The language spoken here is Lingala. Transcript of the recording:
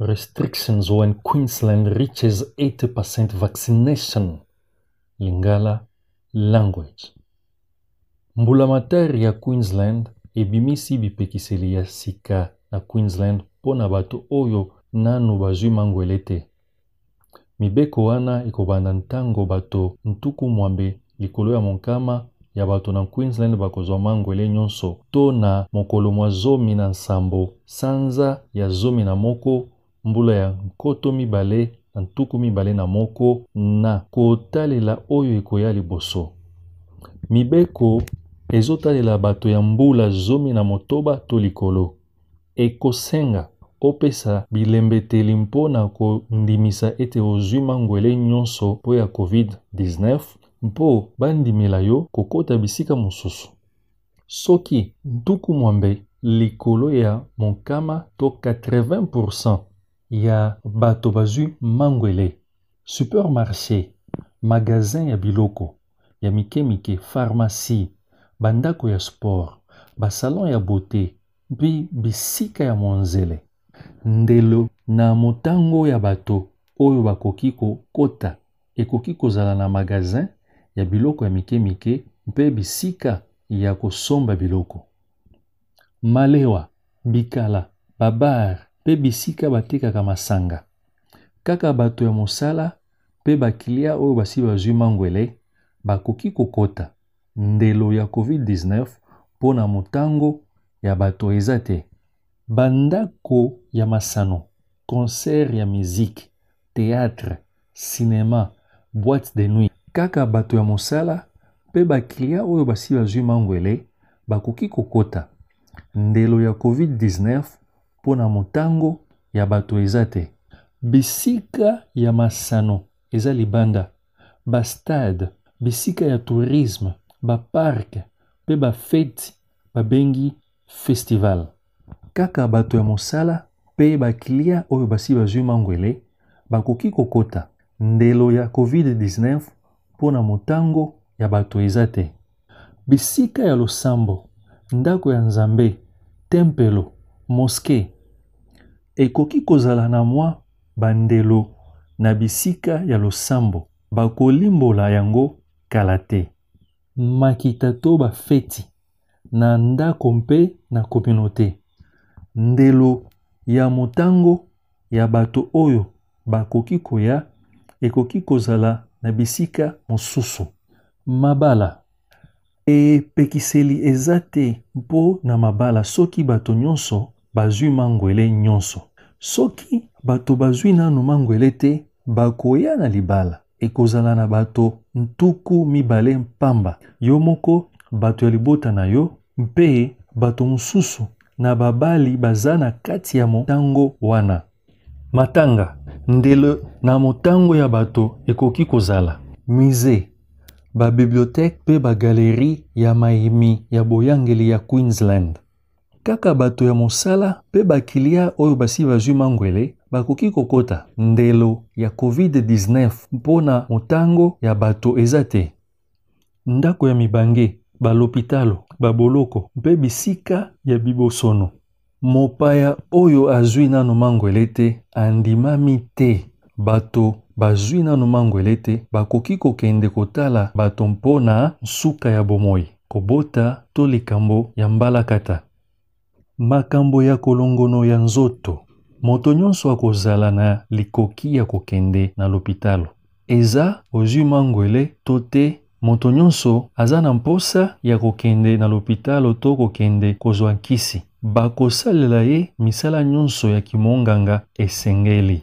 Restrictions when Queensland reaches 80% vaccination. Lingala language. Mbulamatari ya Queensland ebimisi bipekiseli ya sika na Queensland mpo na bato oyo nanu bazwi mangwele te. Mibeko wana ekobanda ntango bato ntuku mwambe likolo ya monkama ya bato na Queensland bakozwa mangwele nyonso to na mokolo mwa zomi na nsambo, sanza ya zomi na moko, mbula ya nkoto mibale na ntuku mibale na moko, na kotalela oyo ekoya liboso. Mibeko ezotalela bato ya mbula zomi na motoba to likolo. Ekosenga opesa bilembeteli mpo na kondimisa ete ozwi mangwele nyonso mpo ya COVID-19 mpo bandimela yo kokota bisika mosusu. Soki ntuku mwambe likolo ya monkama to 80 pourcent ya bato bazwi mangwele, supermarche, magasin ya biloko, ya mikemike, farmacie, bandako ya sport, basalon ya bote mpe bisika ya monzele. Ndelo na motango ya bato oyo bakoki kokota ekoki kozala na magasin ya biloko ya mikemike mpe bisika ya kosomba biloko. Malewa, bikala, babare mpe bisika batekaka masanga. Kaka bato ya mosala mpe bakiliya oyo basi bazwi mangwele bakoki kokota ndelo ya COVID-19 mpo na motango ya bato eza te. Bandako ya masano, concert ya miziki, theatre, cinema, boite de nuit. Kaka bato ya mosala mpe bakiliya oyo basi bazwi mangwele bakoki kokota ndelo ya COVID-19 mpo na motango ya bato eza te. Bisika ya masano eza libanda, ba stade, bisika ya tourisme, ba parc mpe ba feti babengi festival. Kaka bato ya mosala mpe bakiliya oyo basi bazwi mangwele bakoki kokota. Ndelo ya Covid-19 mpo na motango ya bato eza te. Bisika ya losambo, ndako ya Nzambe, tempelo, moske, ekoki kozala na mwa bandelo na bisika ya losambo, bakolimbola yango kala te. Makita to bafeti na ndako mpe na communaute, ndelo ya motango ya bato oyo bakoki koya ekoki kozala na bisika mosusu. Mabala. Epekiseli eza te mpo na mabala soki bato nyonso bazwi mangwele nyonso. Soki bato bazwi nano mangwele te, bakoya na libala. Ekozala na bato ntuku mibale mpamba, yo moko, bato ya libota na yo, Mpe bato mosusu na babali baza na kati ya motango wana. Matanga, ndelo na motango ya bato ekoki kozala mize, babiblioteke mpe bagaleri ya maimi ya boyangeli ya Queensland. Kaka bato ya mosala mpe bakilia oyo basi bazwi mangwele bakoki kokota. Ndelo ya COVID-19 mpo na motango ya bato eza te. ndako ya mibange, balopitalo, baboloko mpe bisika ya bibosono. Mopaya oyo azwi nano mangwele te andimami te. Bato bazwi nano mangwele te bakoki kokende kotala bato mpo na nsuka ya bomoi, kobota to likambo ya mbalakata. Makambo ya kolongono ya nzoto. Moto nyonso akozala na likoki ya kokende na lopitalo. Eza ozwi mangwele to te, moto nyonso aza na mposa ya kokende na lopitalo to kokende kozwa nkisi. Bakosalela ye misala nyonso ya kimonganga esengeli.